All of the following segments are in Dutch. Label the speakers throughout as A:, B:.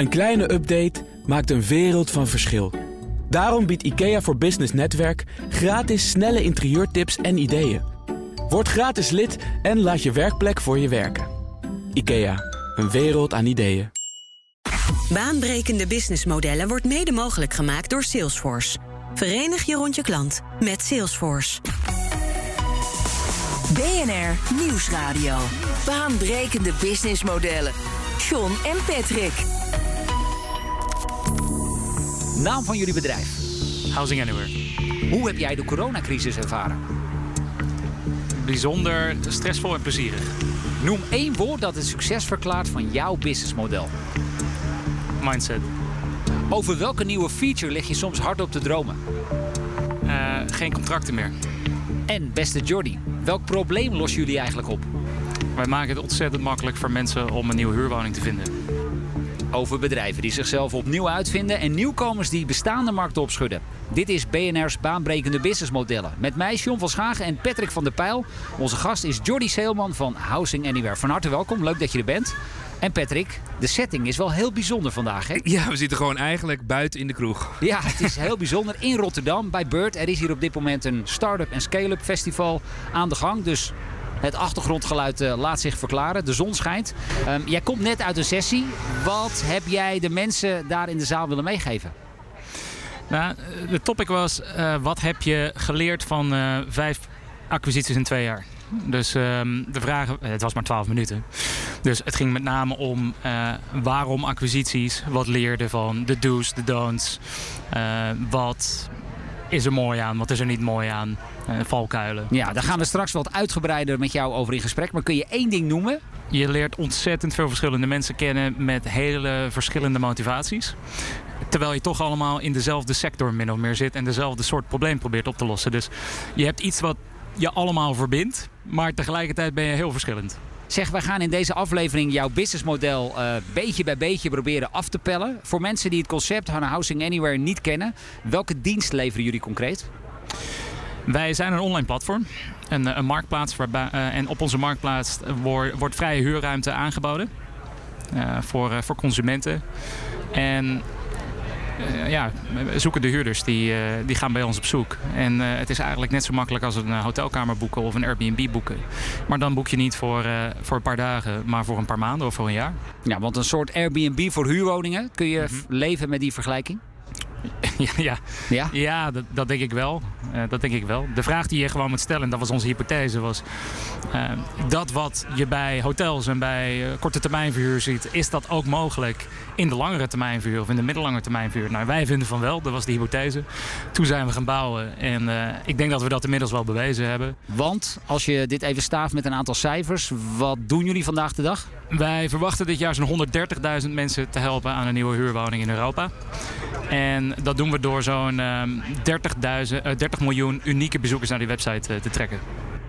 A: Een kleine update maakt een wereld van verschil. Daarom biedt IKEA voor Business Netwerk gratis snelle interieurtips en ideeën. Word gratis lid en laat je werkplek voor je werken. IKEA, een wereld aan ideeën.
B: Baanbrekende businessmodellen wordt mede mogelijk gemaakt door Salesforce. Verenig je rond je klant met Salesforce.
C: BNR Nieuwsradio. Baanbrekende businessmodellen. John en Patrick.
D: Naam van jullie bedrijf.
E: Housing Anywhere.
D: Hoe heb jij de coronacrisis ervaren?
E: Bijzonder stressvol en plezierig.
D: Noem één woord dat het succes verklaart van jouw businessmodel.
E: Mindset.
D: Over welke nieuwe feature lig je soms hardop te dromen?
E: Uh, geen contracten meer.
D: En beste Jordi, welk probleem lossen jullie eigenlijk op?
E: Wij maken het ontzettend makkelijk voor mensen om een nieuwe huurwoning te vinden.
D: Over bedrijven die zichzelf opnieuw uitvinden en nieuwkomers die bestaande markten opschudden. Dit is BNR's baanbrekende businessmodellen. Met mij John van Schagen en Patrick van der Pijl. Onze gast is Jordi Seelman van Housing Anywhere. Van harte welkom, leuk dat je er bent. En Patrick, de setting is wel heel bijzonder vandaag, hè?
F: Ja, we zitten gewoon eigenlijk buiten in de kroeg.
D: Ja, het is heel bijzonder. In Rotterdam, bij Bird. Er is hier op dit moment een start-up en scale-up festival aan de gang. Dus het achtergrondgeluid uh, laat zich verklaren. De zon schijnt. Um, jij komt net uit een sessie. Wat heb jij de mensen daar in de zaal willen meegeven?
E: Nou, de topic was, uh, wat heb je geleerd van vijf acquisities in twee jaar? Dus um, de vragen, het was maar 12 minuten. Dus het ging met name om waarom acquisities, wat leerde van de do's, de don'ts. Wat is er mooi aan, wat is er niet mooi aan. Uh, valkuilen.
D: Ja, daar gaan we straks wat uitgebreider met jou over in gesprek. Maar kun je één ding noemen?
E: Je leert ontzettend veel verschillende mensen kennen met hele verschillende motivaties. Terwijl je toch allemaal in dezelfde sector min of meer zit en dezelfde soort probleem probeert op te lossen. Dus je hebt iets wat je allemaal verbindt, maar tegelijkertijd ben je heel verschillend.
D: Zeg, wij gaan in deze aflevering jouw businessmodel uh, beetje bij beetje proberen af te pellen. Voor mensen die het concept Hana Housing Anywhere niet kennen, welke dienst leveren jullie concreet?
E: Wij zijn een online platform, een, een marktplaats waarbij, uh, en op onze marktplaats wordt, wordt vrije huurruimte aangeboden voor, voor consumenten. En ja, zoeken de huurders die, uh, die gaan bij ons op zoek. En uh, het is eigenlijk net zo makkelijk als een hotelkamer boeken of een Airbnb boeken. Maar dan boek je niet voor, voor een paar dagen, maar voor een paar maanden of voor een jaar.
D: Ja, want een soort Airbnb voor huurwoningen. Kun je mm -hmm. leven met die vergelijking?
E: Ja, ja. ja? dat, dat, denk ik wel. Uh, dat denk ik wel. De vraag die je gewoon moet stellen, en dat was onze hypothese, was... Uh, dat wat je bij hotels en bij uh, korte termijnverhuur ziet... is dat ook mogelijk in de langere termijnverhuur of in de middellange termijnverhuur? Nou, wij vinden van wel. Dat was de hypothese. Toen zijn we gaan bouwen. En ik denk dat we dat inmiddels wel bewezen hebben.
D: Want, als je dit even staaft met een aantal cijfers... wat doen jullie vandaag de dag?
E: Wij verwachten dit jaar zo'n 130.000 mensen te helpen aan een nieuwe huurwoning in Europa. En dat doen we door zo'n uh, 30, uh, 30 miljoen unieke bezoekers naar die website uh, te trekken.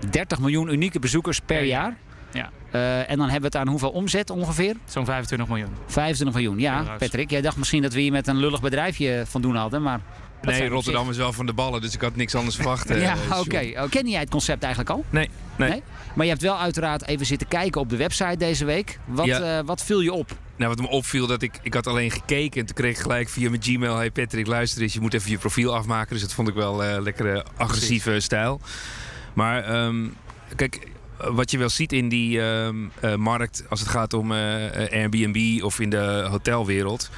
D: 30 miljoen unieke bezoekers per jaar?
E: Ja.
D: Uh, en dan hebben we het aan hoeveel omzet ongeveer?
E: Zo'n 25 miljoen.
D: 25 miljoen, ja. Patrick, jij dacht misschien dat we hier met een lullig bedrijfje van doen hadden, maar...
F: Nee, Rotterdam is wel van de ballen, dus ik had niks anders verwacht.
D: ja, oké. Okay. Oh, ken jij het concept eigenlijk al?
F: Nee, nee,
D: nee. Maar je hebt wel uiteraard even zitten kijken op de website deze week. Wat, ja. uh, wat viel je op?
F: Nou, wat me opviel, dat ik, ik had alleen gekeken en toen kreeg ik gelijk via mijn Gmail... Hey Patrick, luister eens, je moet even je profiel afmaken. Dus dat vond ik wel uh, lekkere agressieve Precies. stijl. Maar um, kijk, wat je wel ziet in die uh, uh, markt als het gaat om uh, Airbnb of in de hotelwereld...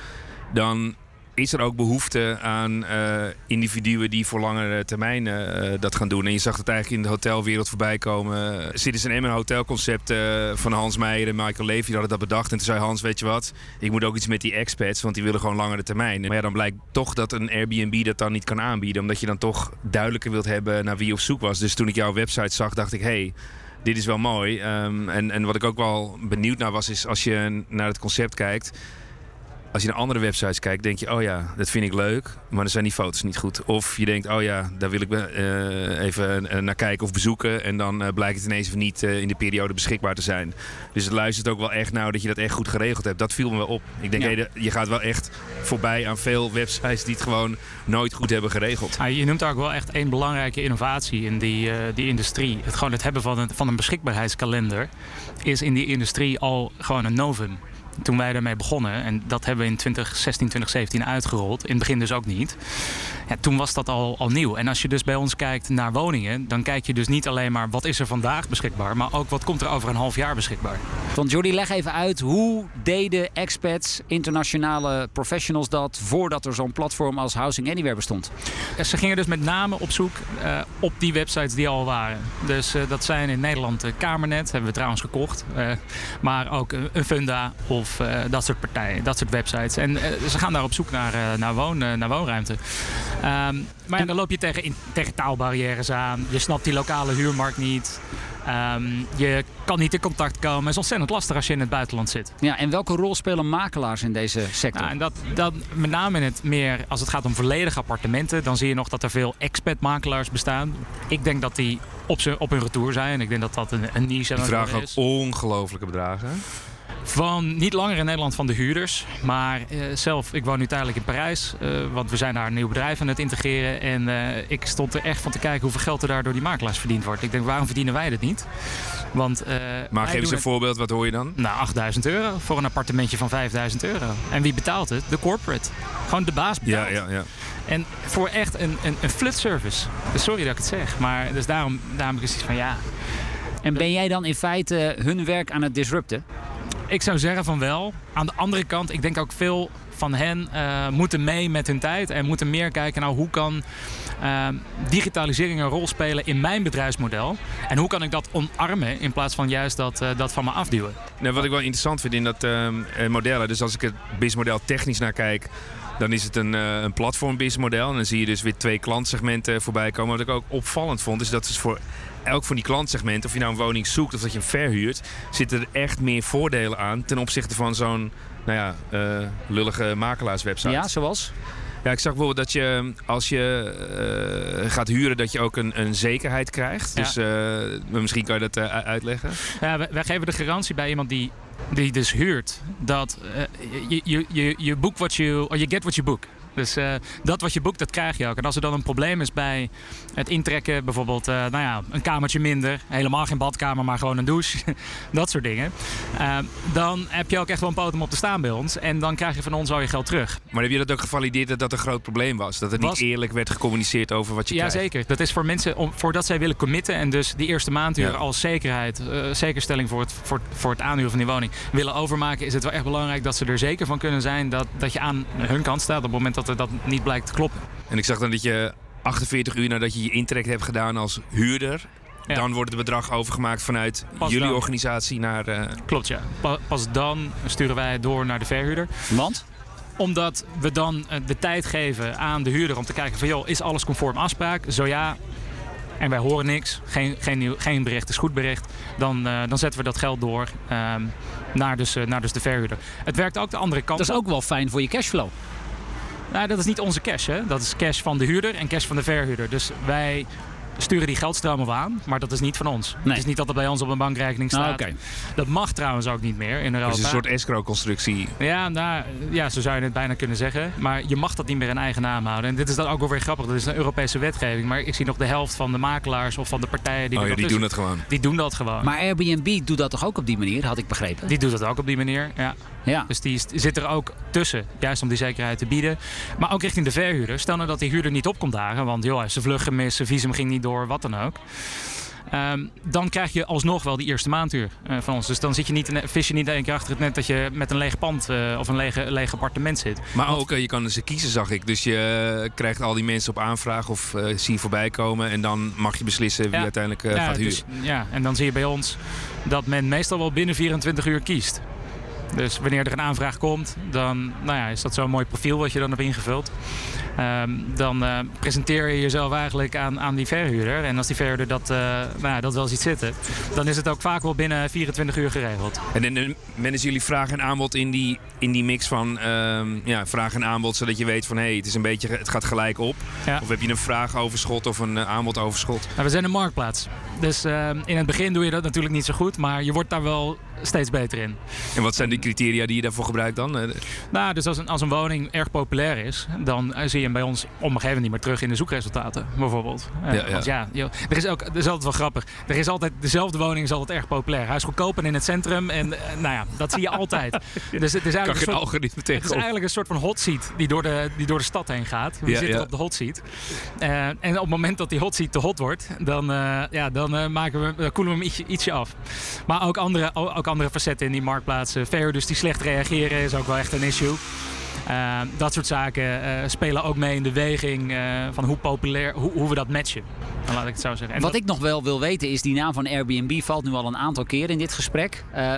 F: dan is er ook behoefte aan uh, individuen die voor langere termijn uh, dat gaan doen. En je zag het eigenlijk in de hotelwereld voorbij komen. Citizen M, een hotelconcept uh, van Hans Meijer en Michael Levy, hadden dat bedacht. En toen zei Hans, weet je wat, ik moet ook iets met die expats, want die willen gewoon langere termijn. Maar ja, dan blijkt toch dat een Airbnb dat dan niet kan aanbieden, omdat je dan toch duidelijker wilt hebben naar wie op zoek was. Dus toen ik jouw website zag, dacht ik, hey, dit is wel mooi. Um, en, en wat ik ook wel benieuwd naar was, is als je naar het concept kijkt als je naar andere websites kijkt, denk je, oh ja, dat vind ik leuk, maar dan zijn die foto's niet goed. Of je denkt, oh ja, daar wil ik uh, even uh, naar kijken of bezoeken. En dan uh, blijkt het ineens niet in de periode beschikbaar te zijn. Dus het luistert ook wel echt nou dat je dat echt goed geregeld hebt. Dat viel me wel op. Ik denk, ja. hey, je gaat wel echt voorbij aan veel websites die het gewoon nooit goed hebben geregeld.
E: Ah, je noemt ook wel echt één belangrijke innovatie in die, die industrie. Het gewoon het hebben van een, van een beschikbaarheidskalender is in die industrie al gewoon een novum. Toen wij daarmee begonnen. En dat hebben we in 2016, 2017 uitgerold. In het begin dus ook niet. Ja, toen was dat al, al nieuw. En als je dus bij ons kijkt naar woningen, dan kijk je dus niet alleen maar wat is er vandaag beschikbaar, maar ook wat komt er over een half jaar beschikbaar.
D: Want Jordi, leg even uit hoe deden expats, internationale professionals dat voordat er zo'n platform als Housing Anywhere bestond?
E: Ze gingen dus met name op zoek uh, op die websites die al waren. Dus uh, dat zijn in Nederland uh, Kamernet, hebben we trouwens gekocht. maar ook een Funda of dat soort partijen, dat soort websites. En ze gaan daar op zoek naar, naar, woon, naar woonruimte. Um, maar en dan loop je tegen, tegen taalbarrières aan. Je snapt die lokale huurmarkt niet. Um, je kan niet in contact komen. Het is ontzettend lastig als je in het buitenland zit.
D: Ja, en welke rol spelen makelaars in deze sector?
E: Nou, en dat, dat, met name in het meer, als het gaat om volledige appartementen, dan zie je nog dat er veel expat-makelaars bestaan. Ik denk dat die op, op hun retour zijn. Ik denk dat dat een, een niche
F: Die vragen
E: is.
F: ook ongelofelijke bedragen.
E: Van niet langer in Nederland van de huurders. Maar uh, zelf, ik woon nu tijdelijk in Parijs. Uh, want we zijn daar een nieuw bedrijf aan het integreren. En uh, ik stond er echt van te kijken hoeveel geld er daar door die makelaars verdiend wordt. Ik denk, waarom verdienen wij dat niet? Want,
F: maar geef eens een het... voorbeeld, wat hoor je dan?
E: Nou, 8000 euro voor een appartementje van 5000 euro. En wie betaalt het? De corporate. Gewoon de baas betaalt.
F: Ja, ja, ja.
E: En voor echt een, een, een flat service. Sorry dat ik het zeg. Maar dus daarom, daarom is het van ja.
D: En ben jij dan in feite hun werk aan het disrupten?
E: Ik zou zeggen van wel. Aan de andere kant, ik denk ook veel van hen uh, moeten mee met hun tijd en moeten meer kijken naar hoe kan uh, digitalisering een rol spelen in mijn bedrijfsmodel. En hoe kan ik dat omarmen in plaats van juist dat, uh, dat van me afduwen.
F: Nou, wat ik wel interessant vind in dat modellen, dus als ik het businessmodel technisch naar kijk, dan is het een, een platform businessmodel. En dan zie je dus weer twee klantsegmenten voorbij komen. Wat ik ook opvallend vond, is dat ze voor elk van die klantsegmenten, of je nou een woning zoekt of dat je hem verhuurt, zitten er echt meer voordelen aan ten opzichte van zo'n nou ja, uh, lullige makelaarswebsite.
D: Ja, zoals?
F: Ja, ik zag bijvoorbeeld dat je als je uh, gaat huren, dat je ook een, een zekerheid krijgt. Ja. Dus uh, misschien kan je dat uitleggen.
E: Ja, wij, wij, geven de garantie bij iemand die, die dus huurt. Dat je, je, je, boek wat je, je get what you book. Dus uh, dat wat je boekt, dat krijg je ook. En als er dan een probleem is bij het intrekken, bijvoorbeeld uh, nou ja, een kamertje minder, helemaal geen badkamer, maar gewoon een douche, dat soort dingen, uh, dan heb je ook echt wel een poot om op te staan bij ons. En dan krijg je van ons al je geld terug.
F: Maar heb je dat ook gevalideerd dat dat een groot probleem was? Dat het was... niet eerlijk werd gecommuniceerd over wat je
E: ja,
F: krijgt?
E: Jazeker. Dat is voor mensen, om, voordat zij willen committen en dus die eerste maanduur ja. als zekerheid, zekerstelling voor het, voor, voor het aanhuren van die woning willen overmaken, is het wel echt belangrijk dat ze er zeker van kunnen zijn dat, dat je aan hun kant staat op het moment dat dat dat niet blijkt te kloppen.
F: En ik zag dan dat je 48 uur nadat je je intrek hebt gedaan als huurder... Ja. Dan wordt het bedrag overgemaakt vanuit Pas jullie dan. organisatie naar... Uh...
E: Klopt, ja. Pas dan sturen wij het door naar de verhuurder.
D: Want?
E: Omdat we dan de tijd geven aan de huurder om te kijken van... joh, is alles conform afspraak? Zo ja, en wij horen niks, geen, geen, nieuw, geen bericht is goed bericht, dan, uh, dan zetten we dat geld door um, naar, dus, uh, naar dus de verhuurder. Het werkt ook de andere kant.
D: Dat is ook wel fijn voor je cashflow.
E: Nou, dat is niet onze cash. Hè? Dat is cash van de huurder en cash van de verhuurder. Dus wij sturen die geldstromen wel aan, maar dat is niet van ons. Nee. Het is niet dat het bij ons op een bankrekening staat.
D: Ah, okay.
E: Dat mag trouwens ook niet meer in Europa.
F: Het is een soort escrow-constructie.
E: Ja, nou, ja, zo zou je het bijna kunnen zeggen. Maar je mag dat niet meer in eigen naam houden. En dit is dan ook wel weer grappig. Dat is een Europese wetgeving. Maar ik zie nog de helft van de makelaars of van de partijen die...
F: Oh, ja, die
E: doen
F: het gewoon.
E: Die doen dat gewoon.
D: Maar Airbnb doet dat toch ook op die manier, had ik begrepen?
E: Die doet dat ook op die manier, ja.
D: Ja.
E: Dus die zit er ook tussen, juist om die zekerheid te bieden. Maar ook richting de verhuurder. Stel nou dat die huurder niet op komt dagen, want joh, hij heeft zijn vlucht gemist, zijn visum ging niet door, wat dan ook. Um, dan krijg je alsnog wel die eerste maanduur uh, van ons. Dus dan zit je niet vis je niet één keer achter het net dat je met een leeg pand uh, of een lege, leeg appartement zit.
F: Maar ook, uh, je kan ze kiezen, zag ik. Dus je krijgt al die mensen op aanvraag of zie je voorbij komen. En dan mag je beslissen wie
E: ja.
F: uiteindelijk
E: ja,
F: gaat huren.
E: Dus, ja, en dan zie je bij ons dat men meestal wel binnen 24 uur kiest. Dus wanneer er een aanvraag komt, dan nou ja, is dat zo'n mooi profiel wat je dan hebt ingevuld. Um, dan uh, presenteer je jezelf eigenlijk aan, aan die verhuurder. En als die verhuurder dat, uh, nou ja, dat wel ziet zitten, dan is het ook vaak wel binnen 24 uur geregeld.
F: En, managen jullie vraag en aanbod in die, in die mix van um, ja, vraag en aanbod, zodat je weet van hé, hey, het, is een beetje, het gaat gelijk op? Ja. Of heb je een vraagoverschot of een uh, aanbodoverschot?
E: Nou, we zijn een marktplaats. Dus uh, in het begin doe je dat natuurlijk niet zo goed, maar je wordt daar wel steeds beter in.
F: En wat zijn de criteria die je daarvoor gebruikt dan? Eh,
E: Nou, dus als een, als een woning erg populair is, dan eh, zie je hem bij ons op een gegeven moment niet meer terug in de zoekresultaten, bijvoorbeeld. Eh,
F: Ja, ja.
E: Want ja, joh, er is ook, dat is altijd wel grappig. Er is altijd, dezelfde woning is altijd erg populair. Hij is goedkoop en in het centrum en nou ja, dat zie je altijd. Dus het is eigenlijk een
F: geen
E: soort,
F: algoritme
E: het is eigenlijk een soort van hot seat die door de, die door de stad heen gaat. We
F: Ja,
E: zitten op de hot seat. En op het moment dat die hot seat te hot wordt, dan, ja, dan maken we, koelen we hem ietsje, ietsje af. Maar ook andere, ook andere facetten in die marktplaatsen. Verhuurders die slecht reageren is ook wel echt een issue. Eh, dat soort zaken eh, spelen ook mee in de weging eh, van hoe populair, hoe, hoe we dat matchen. Dan laat ik het zo zeggen. En
D: Wat
E: dat-
D: ik nog wel wil weten is, die naam van Airbnb valt nu al een aantal keer in dit gesprek. Eh,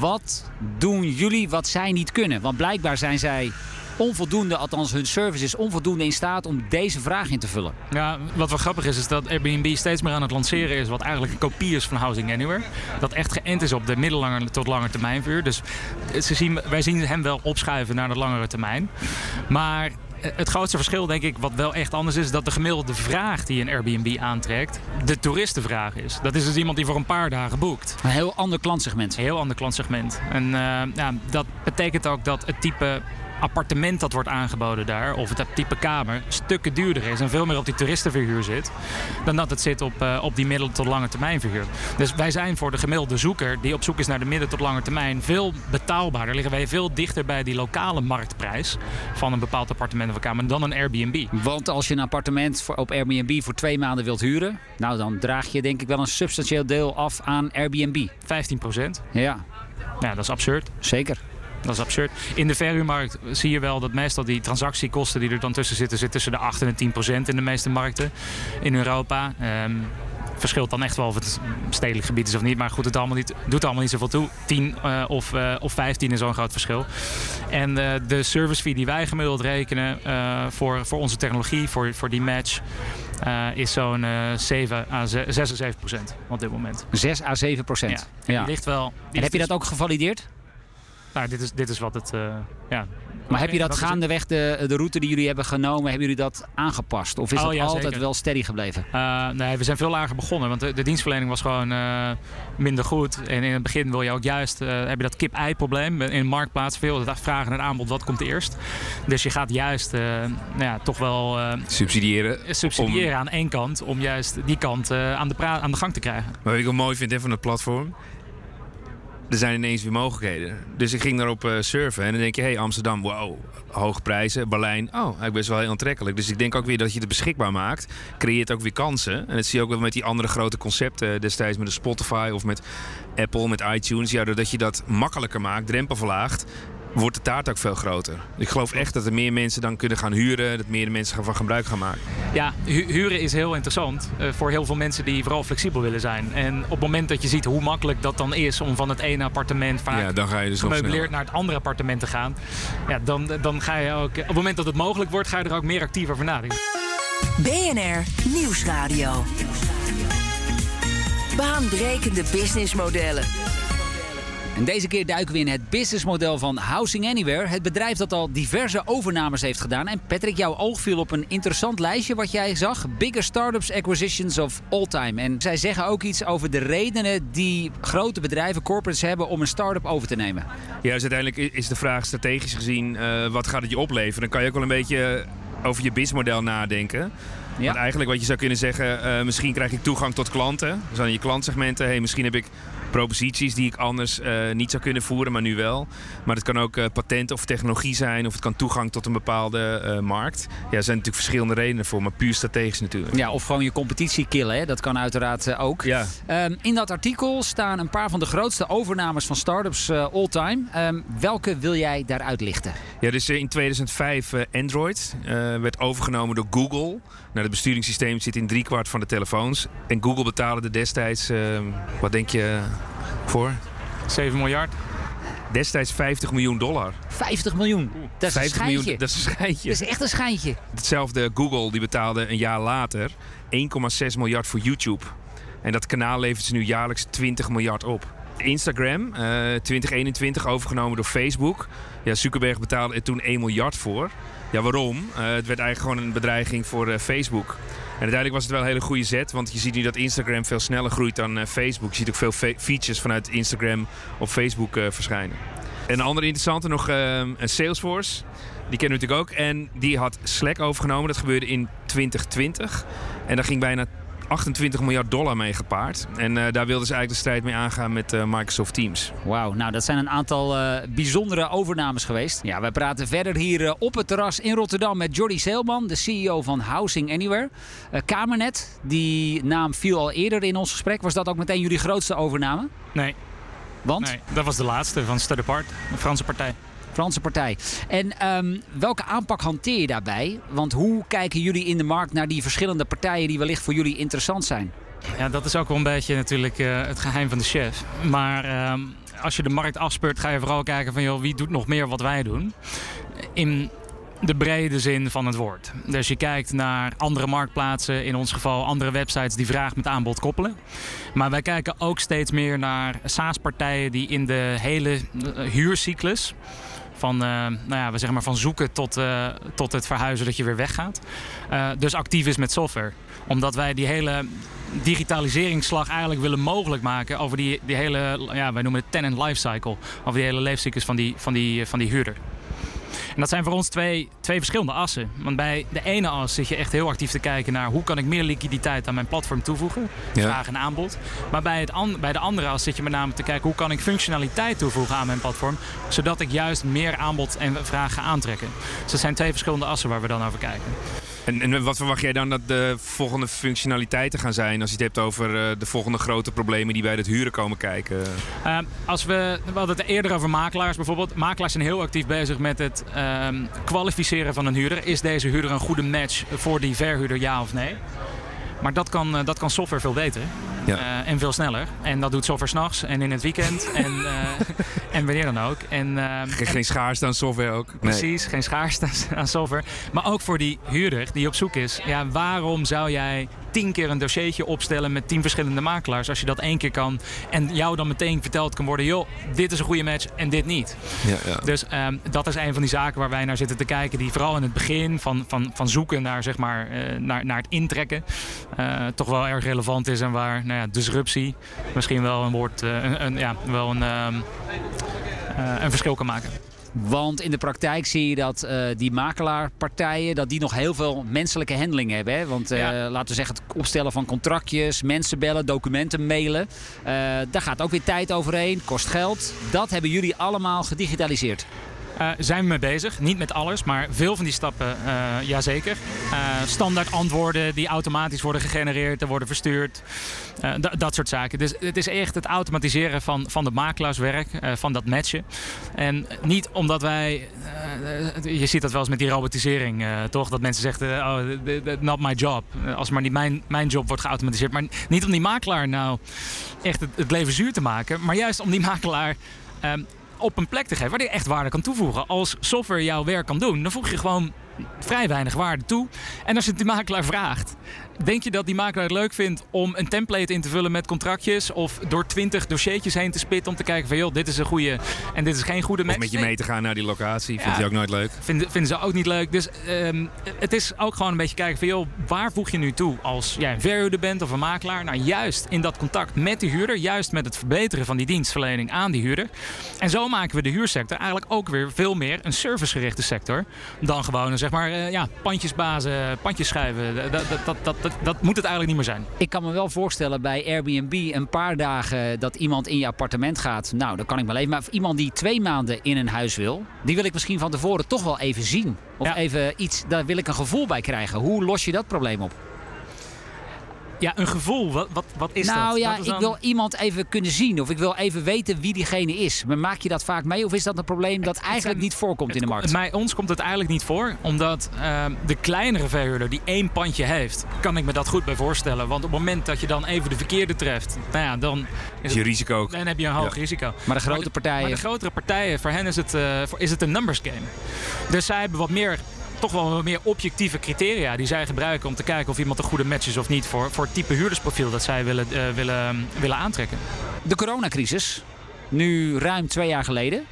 D: wat doen jullie wat zij niet kunnen? Want blijkbaar zijn zij onvoldoende, althans hun service is onvoldoende in staat om deze vraag in te vullen.
E: Ja, wat wel grappig is, is dat Airbnb steeds meer aan het lanceren is wat eigenlijk een kopie is van Housing Anywhere. Dat echt geënt is op de middellange tot lange termijn vuur. Dus ze zien, wij zien hem wel opschuiven naar de langere termijn. Maar het grootste verschil, denk ik, wat wel echt anders is, is dat de gemiddelde vraag die een Airbnb aantrekt, de toeristenvraag is. Dat is dus iemand die voor een paar dagen boekt.
D: Een heel ander klantsegment.
E: Een heel ander klantsegment. En eh, ja, dat betekent ook dat het type appartement dat wordt aangeboden daar, of het type kamer, stukken duurder is en veel meer op die toeristenverhuur zit, dan dat het zit op, eh, op die middel- tot lange termijn verhuur. Dus wij zijn voor de gemiddelde zoeker die op zoek is naar de midden- tot lange termijn veel betaalbaarder. Liggen wij veel dichter bij die lokale marktprijs van een bepaald appartement of een kamer dan een Airbnb.
D: Want als je een appartement voor, op Airbnb voor twee maanden wilt huren, nou dan draag je denk ik wel een substantieel deel af aan Airbnb.
E: 15 procent.
D: Ja,
E: Ja, dat is absurd.
D: zeker.
E: Dat is absurd. In de verhuurmarkt zie je wel dat meestal die transactiekosten die er dan tussen zitten, zitten tussen de 8 en de 10 procent in de meeste markten in Europa. Ehm, verschilt dan echt wel of het stedelijk gebied is of niet. Maar goed, het allemaal niet, doet allemaal niet zoveel toe. 10 eh, of, eh, of 15 is zo'n groot verschil. En eh, de service fee die wij gemiddeld rekenen voor, voor onze technologie, voor, voor die match, is zo'n eh 7 à 6, 6 à 7 procent op dit moment.
D: 6 à 7 procent.
E: En
D: Ja.
E: Die ligt wel. die
D: En heb je
E: ligt
D: dat ook gevalideerd?
E: Nou, dit is, dit is wat het. eh, ja.
D: Maar heb je dat gaandeweg de, de route die jullie hebben genomen, hebben jullie dat aangepast? Of is
E: Oh,
D: dat
E: ja,
D: altijd
E: zeker.
D: wel steady gebleven?
E: Uh, nee, we zijn veel lager begonnen, want de, de dienstverlening was gewoon uh, minder goed. En in het begin wil je ook juist, uh, heb je dat kip-ei-probleem. In een marktplaats veel de vragen en aanbod, wat komt eerst? Dus je gaat juist uh, nou ja, toch wel
F: subsidiëren,
E: subsidiëren om... aan één kant, om juist die kant aan, de aan de gang te krijgen.
F: Maar wat ik wel mooi vind hè, van het platform, er zijn ineens weer mogelijkheden. Dus ik ging daarop uh, surfen en dan denk je, hé hey, Amsterdam, wow, hoge prijzen. Berlijn, oh, eigenlijk best wel heel aantrekkelijk. Dus ik denk ook weer dat je het beschikbaar maakt, creëert ook weer kansen. En dat zie je ook wel met die andere grote concepten destijds met de Spotify of met Apple, met iTunes. Ja, doordat je dat makkelijker maakt, drempel verlaagt, wordt de taart ook veel groter. Ik geloof echt dat er meer mensen dan kunnen gaan huren, dat meer mensen van gebruik gaan maken.
E: Ja, hu huren is heel interessant uh, voor heel veel mensen die vooral flexibel willen zijn. En op het moment dat je ziet hoe makkelijk dat dan is om van het ene appartement vaak
F: ja, dan ga je dus
E: gemeubileerd naar het andere appartement te gaan, ja, dan, dan ga je ook, op het moment dat het mogelijk wordt, ga je er ook meer actief over nadenken.
C: BNR Nieuwsradio. Baanbrekende businessmodellen.
D: En deze keer duiken we in het businessmodel van Housing Anywhere. Het bedrijf dat al diverse overnames heeft gedaan. En Patrick, jouw oog viel op een interessant lijstje wat jij zag. Bigger Startups Acquisitions of All Time. En zij zeggen ook iets over de redenen die grote bedrijven, corporates hebben om een start-up over te nemen.
F: Ja, dus uiteindelijk is de vraag strategisch gezien, uh, wat gaat het je opleveren? Dan kan je ook wel een beetje over je businessmodel nadenken. Ja. Want eigenlijk wat je zou kunnen zeggen, uh, misschien krijg ik toegang tot klanten. Dus aan je klantsegmenten. Hey, misschien heb ik proposities die ik anders uh, niet zou kunnen voeren, maar nu wel. Maar het kan ook uh, patent of technologie zijn, of het kan toegang tot een bepaalde uh, markt. Ja, er zijn natuurlijk verschillende redenen voor, maar puur strategisch natuurlijk.
D: Ja, of gewoon je competitie killen, hè? dat kan uiteraard ook.
F: Ja.
D: Um, in dat artikel staan een paar van de grootste overnames van startups all time. Um, welke wil jij daaruit lichten?
F: Ja, dus in 2005 Android werd overgenomen door Google. Nou, het besturingssysteem zit in driekwart van de telefoons. En Google betaalde er destijds, wat denk je, voor?
E: 7 miljard.
F: Destijds 50 miljoen dollar.
D: 50 miljoen? Dat is
F: 50
D: een
F: miljoen, dat is een schijntje.
D: Dat is echt een schijntje.
F: Hetzelfde Google die betaalde een jaar later 1,6 miljard voor YouTube. En dat kanaal levert ze nu jaarlijks 20 miljard op. Instagram, uh, 2021 overgenomen door Facebook. Ja, Zuckerberg betaalde er toen 1 miljard voor. Ja, waarom? Uh, het werd eigenlijk gewoon een bedreiging voor uh, Facebook. Uiteindelijk was het wel een hele goede zet. Want je ziet nu dat Instagram veel sneller groeit dan eh, Facebook. Je ziet ook veel fe- features vanuit Instagram op Facebook eh, verschijnen. En een andere interessante nog eh, een Salesforce. Die kennen we natuurlijk ook. En die had Slack overgenomen. Dat gebeurde in 2020. En daar ging bijna 28 miljard dollar mee gepaard. En eh, daar wilden ze eigenlijk de strijd mee aangaan met eh, Microsoft Teams.
D: Wauw, nou dat zijn een aantal eh, bijzondere overnames geweest. Ja, wij praten verder hier op het terras in Rotterdam met Jordi Zeelman, de CEO van Housing Anywhere. Eh, Kamernet, die naam viel al eerder in ons gesprek. Was dat ook meteen jullie grootste overname?
E: Nee,
D: Want?
E: nee, dat was de laatste van Stud Apart, een Franse partij.
D: Franse partij. En ehm, welke aanpak hanteer je daarbij? Want hoe kijken jullie in de markt naar die verschillende partijen die wellicht voor jullie interessant zijn?
E: Ja, dat is ook wel een beetje natuurlijk eh, het geheim van de chef. Maar ehm, als je de markt afspeurt, ga je vooral kijken van joh, wie doet nog meer wat wij doen. In de brede zin van het woord. Dus je kijkt naar andere marktplaatsen, in ons geval andere websites die vraag met aanbod koppelen. Maar wij kijken ook steeds meer naar SaaS-partijen die in de hele eh, huurcyclus van, eh, nou ja, we zeggen maar van zoeken tot, eh, tot het verhuizen dat je weer weggaat. eh, dus actief is met software. Omdat wij die hele digitaliseringsslag eigenlijk willen mogelijk maken over die, die hele, ja, wij noemen het tenant lifecycle. Over die hele leefcyclus van die, van die, van die huurder. En dat zijn voor ons twee, twee verschillende assen. Want bij de ene as zit je echt heel actief te kijken naar hoe kan ik meer liquiditeit aan mijn platform toevoegen. Vraag en aanbod. Maar bij, het an- bij de andere as zit je met name te kijken hoe kan ik functionaliteit toevoegen aan mijn platform. Zodat ik juist meer aanbod en vraag ga aantrekken. Dus dat zijn twee verschillende assen waar we dan over kijken.
F: En, en wat verwacht jij dan dat de volgende functionaliteiten gaan zijn? Als je het hebt over eh, de volgende grote problemen die bij het huren komen kijken.
E: Uh, als we, we hadden het eerder over makelaars bijvoorbeeld. Makelaars zijn heel actief bezig met het uh, kwalificeren van een huurder. Is deze huurder een goede match voor die verhuurder, ja of nee? Maar dat kan, uh, dat kan software veel beter. Ja. Uh, en veel sneller. En dat doet software s'nachts en in het weekend en, uh, en wanneer dan ook. En, uh,
F: geen, geen schaarste aan software ook. Nee.
E: Precies, geen schaarste aan software. Maar ook voor die huurder die op zoek is. Ja, waarom zou jij tien keer een dossiertje opstellen met tien verschillende makelaars als je dat één keer kan en jou dan meteen verteld kan worden: joh, dit is een goede match en dit niet.
F: Ja, ja.
E: Dus um, dat is een van die zaken waar wij naar zitten te kijken, die vooral in het begin van, van, van zoeken naar, zeg maar, uh, naar, naar het intrekken uh, toch wel erg relevant is en waar nou ja, disruptie misschien wel een woord, uh, een, een, ja, wel een, um, een verschil kan maken.
D: Want in de praktijk zie je dat uh, die makelaarpartijen dat die nog heel veel menselijke handeling hebben. Hè? Want uh, ja. laten we zeggen het opstellen van contractjes, mensen bellen, documenten mailen. Uh, daar gaat ook weer tijd overheen, kost geld. Dat hebben jullie allemaal gedigitaliseerd.
E: Uh, zijn we mee bezig. Niet met alles, maar veel van die stappen, uh, jazeker. Uh, standaard antwoorden die automatisch worden gegenereerd en worden verstuurd. dat soort zaken. Dus het is echt het automatiseren van, van de makelaarswerk, van dat matchen. En niet omdat wij... je ziet dat wel eens met die robotisering, toch? Dat mensen zeggen, oh, not my job. Als maar niet mijn, mijn job wordt geautomatiseerd. Maar niet om die makelaar nou echt het, leven zuur te maken. Maar juist om die makelaar... Um, op een plek te geven waar hij echt waarde kan toevoegen. Als software jouw werk kan doen, dan voeg je gewoon vrij weinig waarde toe. En als je het die makelaar vraagt, denk je dat die makelaar het leuk vindt om een template in te vullen met contractjes of door twintig dossiertjes heen te spitten om te kijken van joh, dit is een goede en dit is geen goede match.
F: Of met je mee te gaan naar die locatie, vindt ja, je ook nooit leuk.
E: Vinden, vinden ze ook niet leuk. Dus um, het is ook gewoon een beetje kijken van joh, waar voeg je nu toe als jij een verhuurder bent of een makelaar? Nou, juist in dat contact met de huurder, juist met het verbeteren van die dienstverlening aan die huurder. En zo maken we de huursector eigenlijk ook weer veel meer een servicegerichte sector dan gewoon een zeg maar, uh, ja, pandjesbazen, pandjes schrijven. Dat, dat, dat, dat, dat, moet het eigenlijk niet meer zijn.
D: Ik kan me wel voorstellen bij Airbnb een paar dagen dat iemand in je appartement gaat. Nou, dat kan ik wel even. Maar iemand die twee maanden in een huis wil, die wil ik misschien van tevoren toch wel even zien. Of ja. even iets, daar wil ik een gevoel bij krijgen. Hoe los je dat probleem op?
E: Ja, een gevoel. Wat, wat, wat is
D: nou,
E: dat?
D: Nou ja,
E: dan...
D: ik wil iemand even kunnen zien. Of ik wil even weten wie diegene is. Maar maak je dat vaak mee? Of is dat een probleem dat het, eigenlijk het, niet voorkomt
E: het,
D: in de markt?
E: Bij ons komt het eigenlijk niet voor. Omdat uh, de kleinere verhuurder die één pandje heeft... kan ik me dat goed bij voorstellen. Want op het moment dat je dan even de verkeerde treft... Nou ja, dan
F: is je risico ook.
E: Dan heb je een hoog ja. risico.
D: Maar de grote
E: maar de,
D: partijen...
E: Maar de grotere partijen, voor hen is het, uh, is het een numbers game. Dus zij hebben wat meer toch wel meer objectieve criteria die zij gebruiken om te kijken of iemand een goede match is of niet voor, voor het type huurdersprofiel dat zij willen, uh, willen, willen aantrekken.
D: De coronacrisis, nu ruim twee jaar geleden.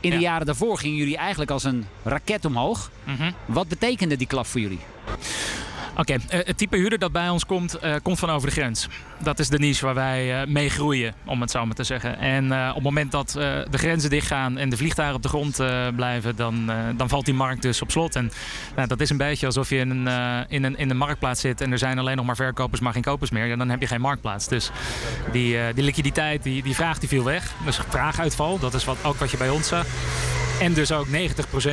D: In de ja. jaren daarvoor gingen jullie eigenlijk als een raket omhoog.
E: Mhm.
D: Mm -hmm. Wat betekende die klap voor jullie?
E: Oké, eh, het type huurder dat bij ons komt, eh, komt van over de grens. Dat is de niche waar wij eh, mee groeien, om het zo maar te zeggen. En op het moment dat de grenzen dichtgaan en de vliegtuigen op de grond blijven, dan, dan valt die markt dus op slot. En nou, dat is een beetje alsof je in een, in, een, in een marktplaats zit en er zijn alleen nog maar verkopers, maar geen kopers meer. Ja, dan heb je geen marktplaats. Dus die, die liquiditeit, die, die vraag die viel weg. Dus vraaguitval, dat is wat, ook wat je bij ons zag. En dus ook 90%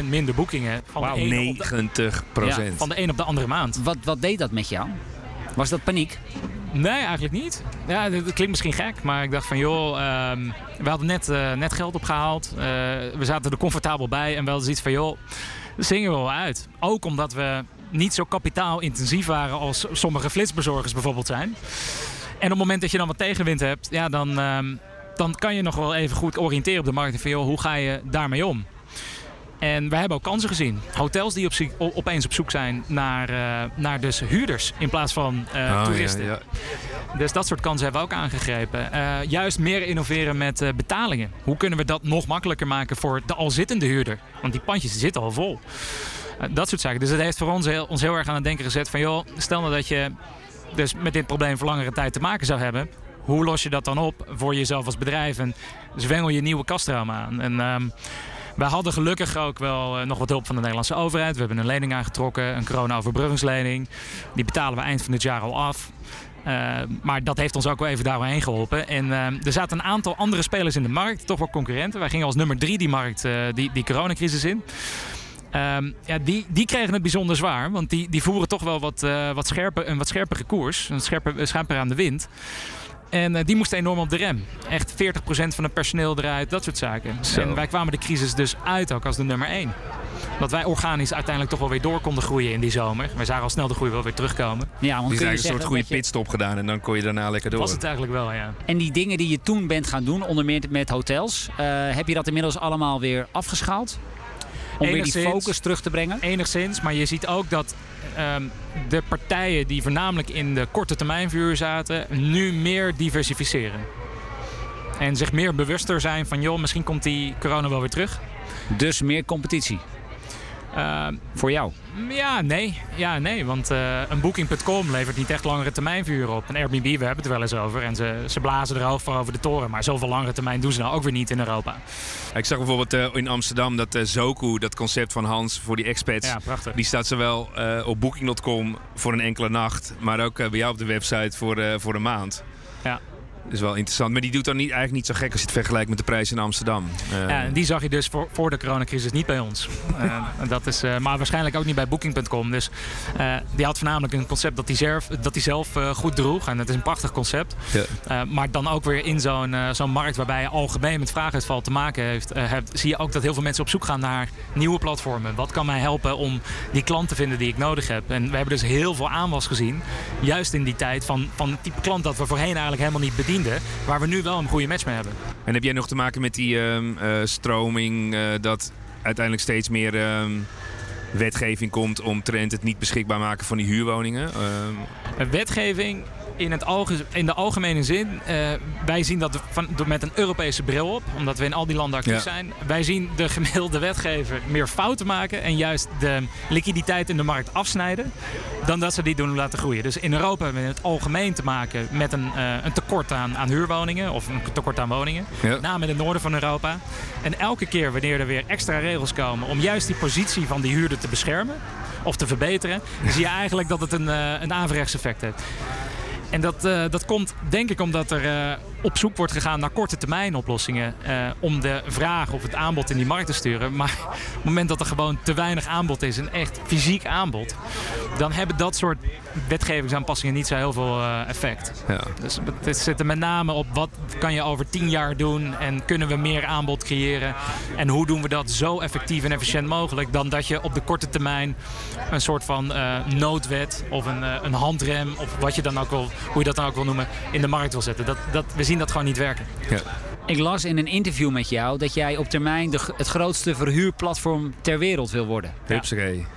E: minder boekingen van,
D: Wauw,
E: de ene op de,
F: 90 procent.
E: van de een op de andere maand.
D: Wat, wat deed dat met jou? Was dat paniek?
E: Nee, eigenlijk niet. Ja, dat klinkt misschien gek, maar ik dacht van joh, ehm, we hadden net, eh, net geld opgehaald. Eh, we zaten er comfortabel bij en we hadden zoiets van joh, zingen we wel uit. Ook omdat we niet zo kapitaalintensief waren als sommige flitsbezorgers bijvoorbeeld zijn. En op het moment dat je dan wat tegenwind hebt, ja, dan, ehm, dan kan je nog wel even goed oriënteren op de markt. En van joh, hoe ga je daarmee om? En we hebben ook kansen gezien. Hotels die op, opeens op zoek zijn naar, eh, naar dus huurders in plaats van eh,
F: Oh,
E: toeristen.
F: ja.
E: Dus dat soort kansen hebben we ook aangegrepen. Eh, juist meer innoveren met betalingen. Hoe kunnen we dat nog makkelijker maken voor de al zittende huurder? Want die pandjes zitten al vol. Dat soort zaken. Dus het heeft voor ons heel, ons heel erg aan het denken gezet van... joh, stel nou dat je dus met dit probleem voor langere tijd te maken zou hebben... hoe los je dat dan op voor jezelf als bedrijf? En zwengel je nieuwe kaststroom aan? En... ehm, wij hadden gelukkig ook wel eh, nog wat hulp van de Nederlandse overheid. We hebben een lening aangetrokken, een corona-overbruggingslening. Die betalen we eind van dit jaar al af. Uh, maar dat heeft ons ook wel even daarheen geholpen. En uh, er zaten een aantal andere spelers in de markt, toch wel concurrenten. Wij gingen als nummer drie die markt, die, die coronacrisis in. Um, ja, die, die kregen het bijzonder zwaar, want die, die voeren toch wel wat, wat scherper, een wat scherpere koers, een scherper, scherper aan de wind. En uh, die moesten enorm op de rem. Echt 40% van het personeel eruit, dat soort zaken. Zo. En wij kwamen de crisis dus uit ook als de nummer 1. Dat wij organisch uiteindelijk toch wel weer door konden groeien in die zomer. Wij zagen al snel de groei wel weer terugkomen.
F: Ja, want die kun je een soort goede je... pitstop gedaan en dan kon je daarna lekker door.
E: Was het eigenlijk wel, ja.
D: En die dingen die je toen bent gaan doen, onder meer met hotels, uh, heb je dat inmiddels allemaal weer afgeschaald? Om enigszins, weer die focus terug te brengen?
E: Enigszins, maar je ziet ook dat um, de partijen die voornamelijk in de korte termijn vuur zaten, nu meer diversificeren. En zich meer bewuster zijn van, joh, misschien komt die corona wel weer terug.
D: Dus meer competitie? Uh, Voor jou?
E: Ja, nee. Ja, nee want uh, een Booking.com levert niet echt langere termijn vuur op. Een Airbnb, we hebben het er wel eens over. En ze, ze blazen er voor over de toren. Maar zoveel langere termijn doen ze nou ook weer niet in Europa.
F: Ik zag bijvoorbeeld uh, in Amsterdam dat uh, Zoku, dat concept van Hans voor die expats.
E: Ja, prachtig.
F: Die staat zowel op Booking.com voor een enkele nacht. Maar ook bij jou op de website voor, voor een maand.
E: Ja.
F: Dat is wel interessant. Maar die doet dan niet, eigenlijk niet zo gek als je het vergelijkt met de prijs in Amsterdam.
E: Uh, ja, en die zag je dus voor, voor de coronacrisis niet bij ons. uh, dat is, uh, maar waarschijnlijk ook niet bij Booking.com. Dus die had voornamelijk een concept dat hij zelf, dat hij zelf goed droeg. En het is een prachtig concept. Ja. maar dan ook weer in zo'n zo'n markt waarbij je algemeen met vraaguitval te maken heeft, hebt, zie je ook dat heel veel mensen op zoek gaan naar nieuwe platformen. Wat kan mij helpen om die klant te vinden die ik nodig heb? En we hebben dus heel veel aanwas gezien. Juist in die tijd van, van het type klant dat we voorheen eigenlijk helemaal niet bedienden. Waar we nu wel een goede match mee hebben.
F: En heb jij nog te maken met die um, uh, stroming uh, dat uiteindelijk steeds meer um, wetgeving komt omtrent het niet beschikbaar maken van die huurwoningen?
E: Um... Wetgeving in, het alge in de algemene zin, uh, wij zien dat van, met een Europese bril op, omdat we in al die landen actief ja. zijn. Wij zien de gemiddelde wetgever meer fouten maken en juist de liquiditeit in de markt afsnijden, dan dat ze die doen laten groeien. Dus in Europa hebben we in het algemeen te maken met een, uh, een tekort aan, aan, huurwoningen of een tekort aan woningen, ja. met name in het noorden van Europa. En elke keer wanneer er weer extra regels komen om juist die positie van die huurder te beschermen of te verbeteren, zie je eigenlijk dat het een, uh, een averechts effect heeft. En dat, uh, dat komt denk ik omdat er uh, op zoek wordt gegaan naar korte termijn oplossingen. Uh, om de vraag of het aanbod in die markt te sturen. Maar op het moment dat er gewoon te weinig aanbod is, een echt fysiek aanbod. Dan hebben dat soort wetgevingsaanpassingen niet zo heel veel effect.
F: Ja.
E: Dus het zit er met name op wat kan je over tien jaar doen. En kunnen we meer aanbod creëren. En hoe doen we dat zo effectief en efficiënt mogelijk. Dan dat je op de korte termijn een soort van noodwet of een, een handrem. Of wat je dan ook wil hoe je dat dan ook wil noemen, in de markt wil zetten. Dat, dat, we zien dat gewoon niet werken.
F: Ja.
D: Ik las in een interview met jou dat jij op termijn de, het grootste verhuurplatform ter wereld wil worden.
F: Ja.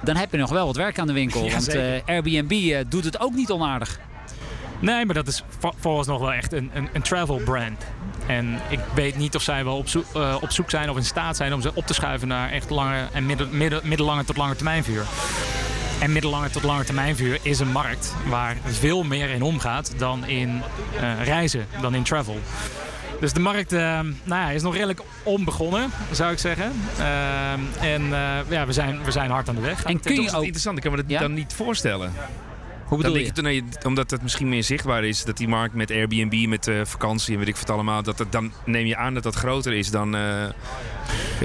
D: Dan heb je nog wel wat werk aan de winkel.
E: Ja,
D: want uh, Airbnb uh, doet het ook niet onaardig.
E: Nee, maar dat is volgens nog wel echt een, een, een, travel brand. En ik weet niet of zij wel op zoek, uh, op zoek zijn of in staat zijn om ze op te schuiven naar echt lange en midden, midden, middellange tot lange termijn vuur. En middellange tot lange termijnvuur is een markt waar veel meer in omgaat dan in eh, reizen, dan in travel. Dus de markt uh, nou ja, is nog redelijk onbegonnen, zou ik zeggen. Uh, en ja, we zijn, we zijn hard aan de weg.
F: En kun je ook... interessant, ik kan me dat ja? dan niet voorstellen.
D: Hoe bedoel je?
F: Nee, omdat het misschien meer zichtbaar is dat die markt met Airbnb, met uh, vakantie en weet ik wat allemaal, dat het, dan neem je aan dat dat groter is dan. Uh,
E: er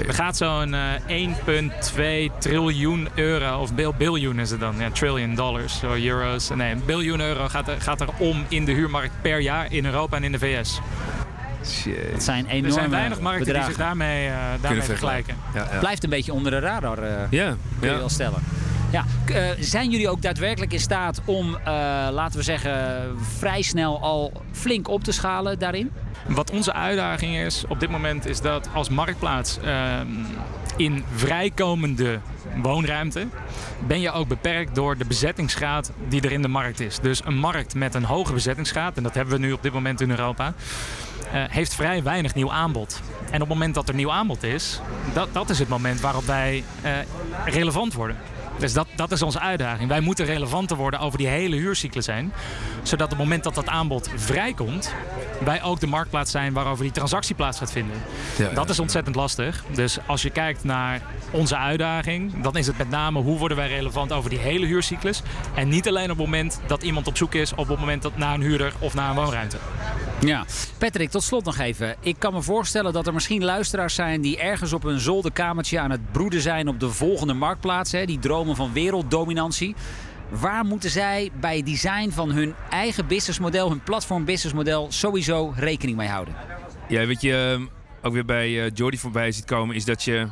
E: gaat zo'n uh, 1,2 triljoen euro, of biljoen is het dan, ja, trillion dollars, of euro's. Nee, een biljoen euro gaat er, gaat er om in de huurmarkt per jaar in Europa en in de VS.
D: Shit. Het zijn enorme
E: Er zijn weinig markten
D: bedragen.
E: die zich daarmee, uh, daarmee vergelijken.
D: Ja, ja. Blijft een beetje onder de radar, uh, ja, kun je wel stellen. Ja, uh, zijn jullie ook daadwerkelijk in staat om, uh, laten we zeggen, vrij snel al flink op te schalen daarin?
E: Wat onze uitdaging is op dit moment is dat als marktplaats uh, in vrijkomende woonruimte ben je ook beperkt door de bezettingsgraad die er in de markt is. Dus een markt met een hoge bezettingsgraad, en dat hebben we nu op dit moment in Europa, uh, heeft vrij weinig nieuw aanbod. En op het moment dat er nieuw aanbod is, dat, dat is het moment waarop wij relevant worden. Dus dat, dat is onze uitdaging. Wij moeten relevanter worden over die hele huurcyclus heen. Zodat op het moment dat dat aanbod vrijkomt, wij ook de marktplaats zijn waarover die transactie plaats gaat vinden. Ja, dat is ontzettend lastig. Dus als je kijkt naar onze uitdaging, dan is het met name hoe worden wij relevant over die hele huurcyclus. En niet alleen op het moment dat iemand op zoek is, op het moment dat naar een huurder of naar een woonruimte.
D: Ja, Patrick, tot slot nog even. Ik kan me voorstellen dat er misschien luisteraars zijn die ergens op een zolderkamertje aan het broeden zijn op de volgende marktplaats. Hè, die dromen van werelddominantie. Waar moeten zij bij het design van hun eigen businessmodel, hun platform businessmodel, sowieso rekening mee houden?
F: Ja, wat je ook weer bij Jordi voorbij ziet komen, is dat je.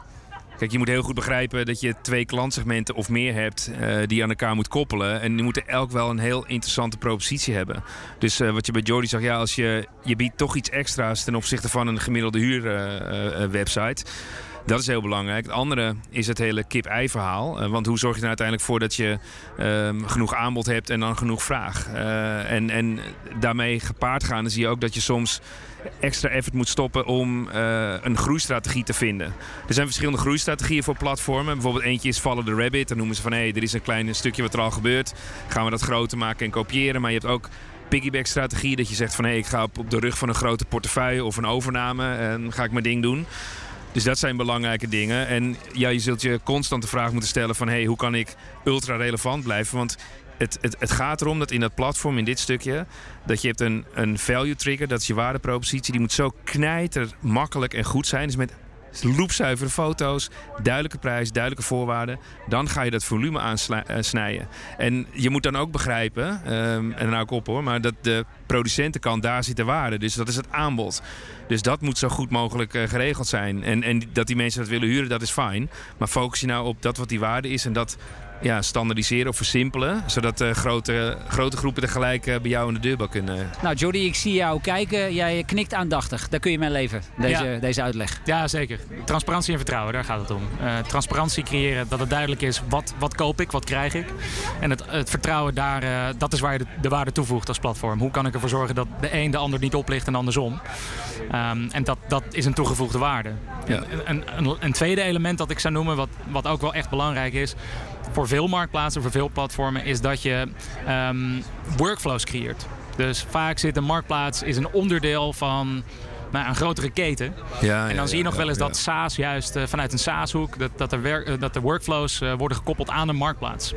F: Kijk, je moet heel goed begrijpen dat je twee klantsegmenten of meer hebt uh, die je aan elkaar moet koppelen. En die moeten elk wel een heel interessante propositie hebben. Dus uh, wat je bij Jordi zag, ja, als je, je biedt toch iets extra's ten opzichte van een gemiddelde huurwebsite. Dat is heel belangrijk. Het andere is het hele kip-ei verhaal. Uh, want hoe zorg je er uiteindelijk voor dat je uh, genoeg aanbod hebt en dan genoeg vraag? Uh, en, en daarmee gepaard gaan, zie je ook dat je soms extra effort moet stoppen om uh, een groeistrategie te vinden. Er zijn verschillende groeistrategieën voor platformen. Bijvoorbeeld eentje is Follow the Rabbit. Dan noemen ze van hé, hey, er is een klein stukje wat er al gebeurt. Gaan we dat groter maken en kopiëren. Maar je hebt ook piggyback strategie. Dat je zegt van hé, hey, ik ga op de rug van een grote portefeuille of een overname en ga ik mijn ding doen. Dus dat zijn belangrijke dingen. En ja, je zult je constant de vraag moeten stellen van... Hey, hoe kan ik ultra relevant blijven? Want het, het, het gaat erom dat in dat platform, in dit stukje... dat je hebt een, een value trigger, dat is je waardepropositie. Die moet zo knijter, makkelijk en goed zijn. Dus met loepzuivere foto's, duidelijke prijs, duidelijke voorwaarden. Dan ga je dat volume aansnijden. En je moet dan ook begrijpen, um, en dan hou ik op hoor... maar dat de producentenkant, daar zit de waarde. Dus dat is het aanbod. Dus dat moet zo goed mogelijk uh, geregeld zijn. En, en dat die mensen dat willen huren, dat is fijn. Maar focus je nou op dat wat die waarde is en dat ja, standaardiseren of versimpelen. Zodat uh, grote, grote groepen tegelijk uh, bij jou in de deurbel kunnen.
D: Nou, Jody, ik zie jou kijken. Jij knikt aandachtig. Daar kun je mee leven, deze, ja. deze uitleg.
E: Ja, zeker. Transparantie en vertrouwen, daar gaat het om. Uh, transparantie creëren, dat het duidelijk is wat, wat koop ik, wat krijg ik. En het, het vertrouwen, daar, dat is waar je de, de, waarde toevoegt als platform. Hoe kan ik ervoor zorgen dat de een de ander niet oplicht en andersom? Um, en dat, dat is een toegevoegde waarde. Ja. Een, een, een, tweede element dat ik zou noemen, wat, wat ook wel echt belangrijk is voor veel marktplaatsen, voor veel platformen, is dat je um, workflows creëert. Dus vaak zit een marktplaats is een onderdeel van nou, een grotere keten.
F: Ja,
E: en dan
F: ja,
E: zie je nog
F: ja,
E: wel eens
F: ja.
E: dat SaaS juist uh, vanuit een SaaS-hoek, dat, dat, de werk, uh, dat de workflows uh, worden gekoppeld aan een marktplaats.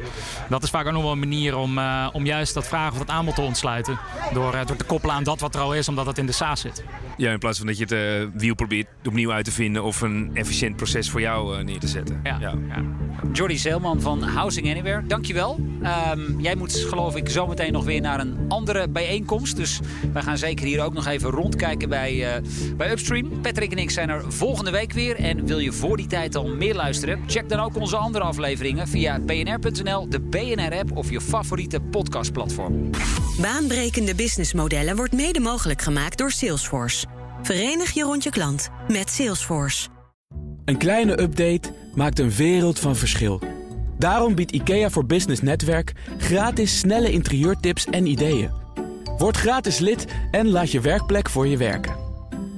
E: Dat is vaak ook nog wel een manier om, uh, om juist dat vragen of dat aanbod te ontsluiten. Door, door te koppelen aan dat wat er al is, omdat het in de SaaS zit.
F: Ja, in plaats van dat je het uh, wiel probeert opnieuw uit te vinden of een efficiënt proces voor jou uh, neer te zetten.
E: Ja. ja. ja.
D: Jordi Zeelman van Housing Anywhere, dankjewel. Um, jij moet geloof ik zometeen nog weer naar een andere bijeenkomst. Dus wij gaan zeker hier ook nog even rondkijken bij, uh, bij Upstream. Patrick en ik zijn er volgende week weer. En wil je voor die tijd al meer luisteren? Check dan ook onze andere afleveringen via bnr.nl, de BNR-app of je favoriete podcastplatform.
B: Baanbrekende businessmodellen wordt mede mogelijk gemaakt door Salesforce. Verenig je rond je klant met Salesforce.
A: Een kleine update maakt een wereld van verschil. Daarom biedt IKEA voor Business Netwerk gratis snelle interieurtips en ideeën. Word gratis lid en laat je werkplek voor je werken.